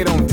it on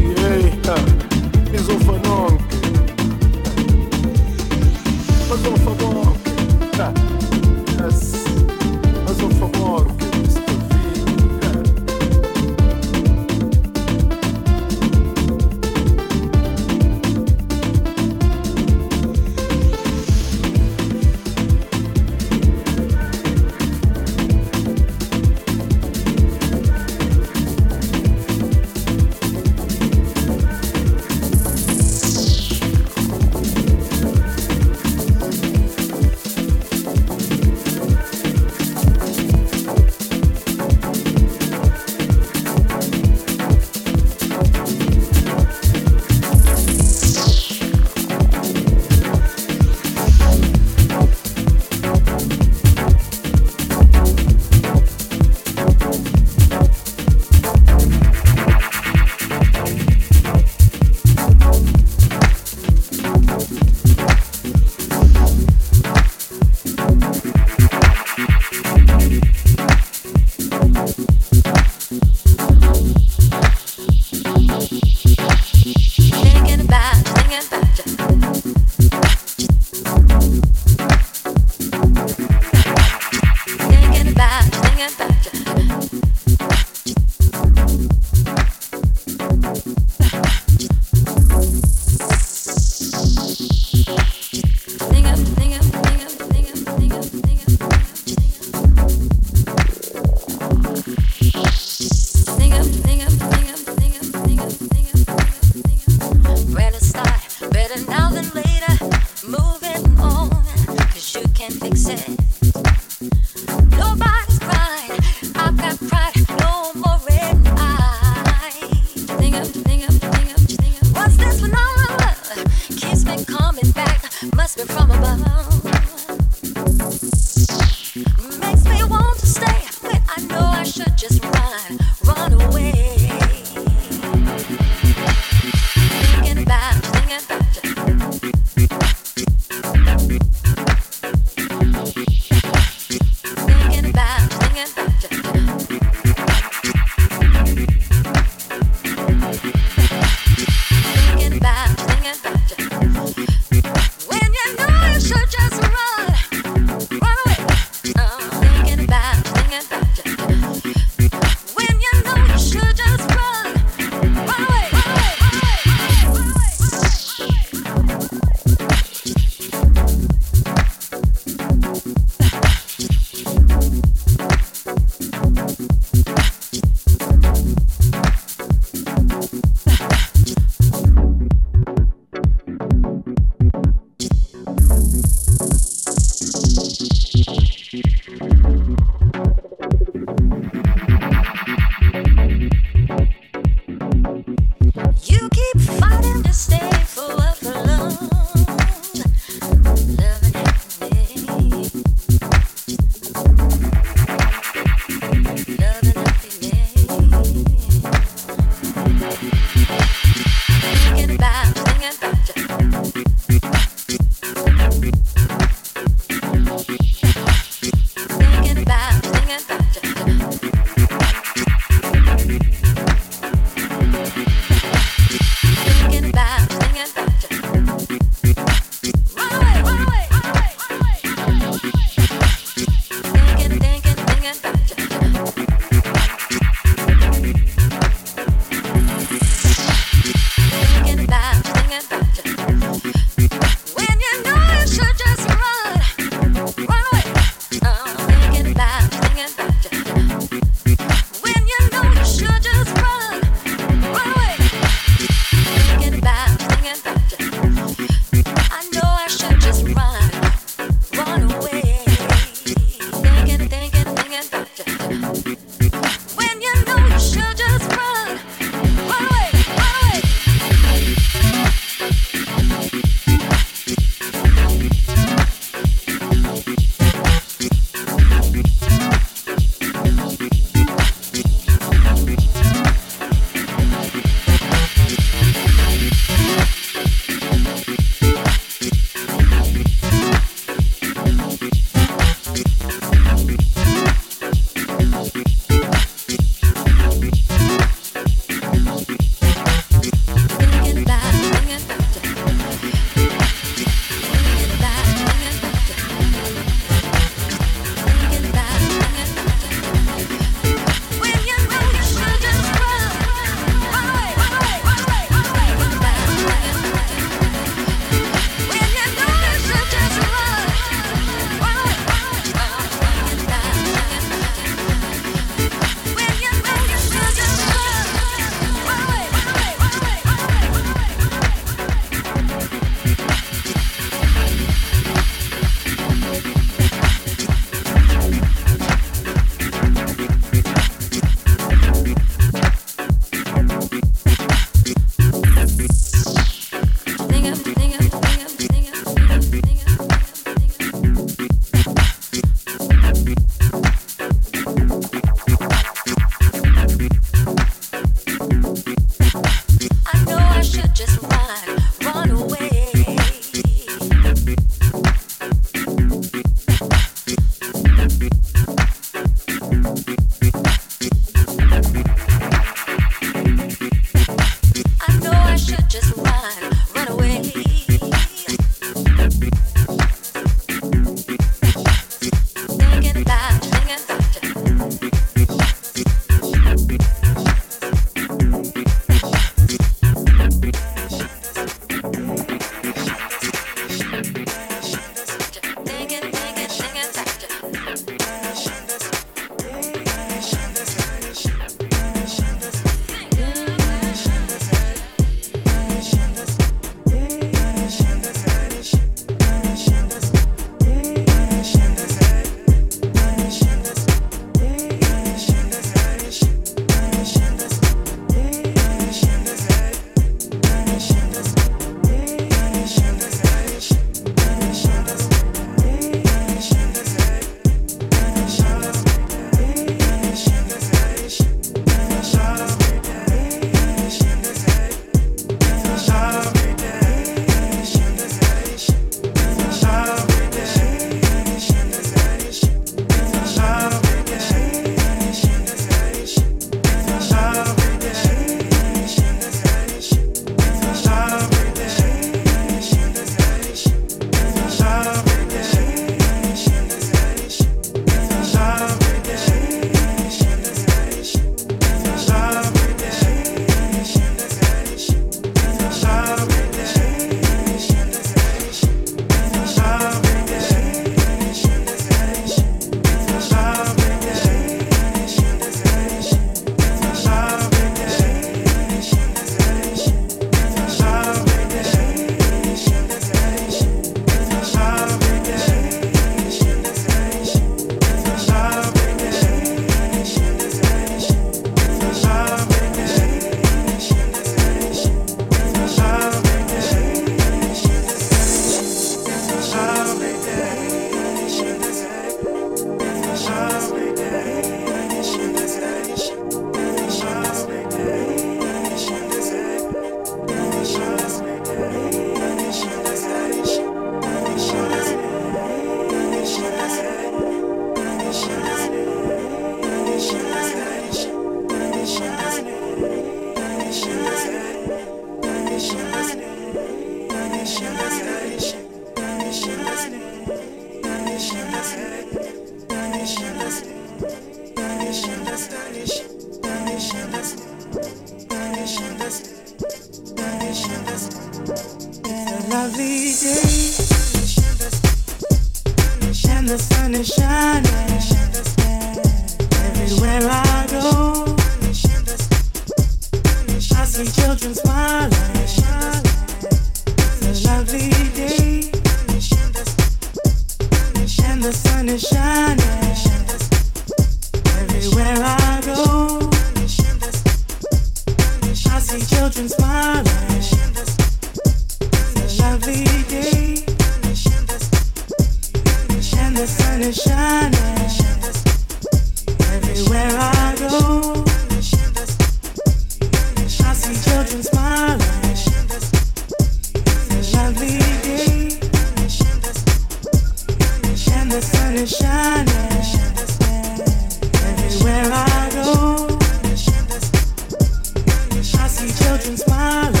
See smiling.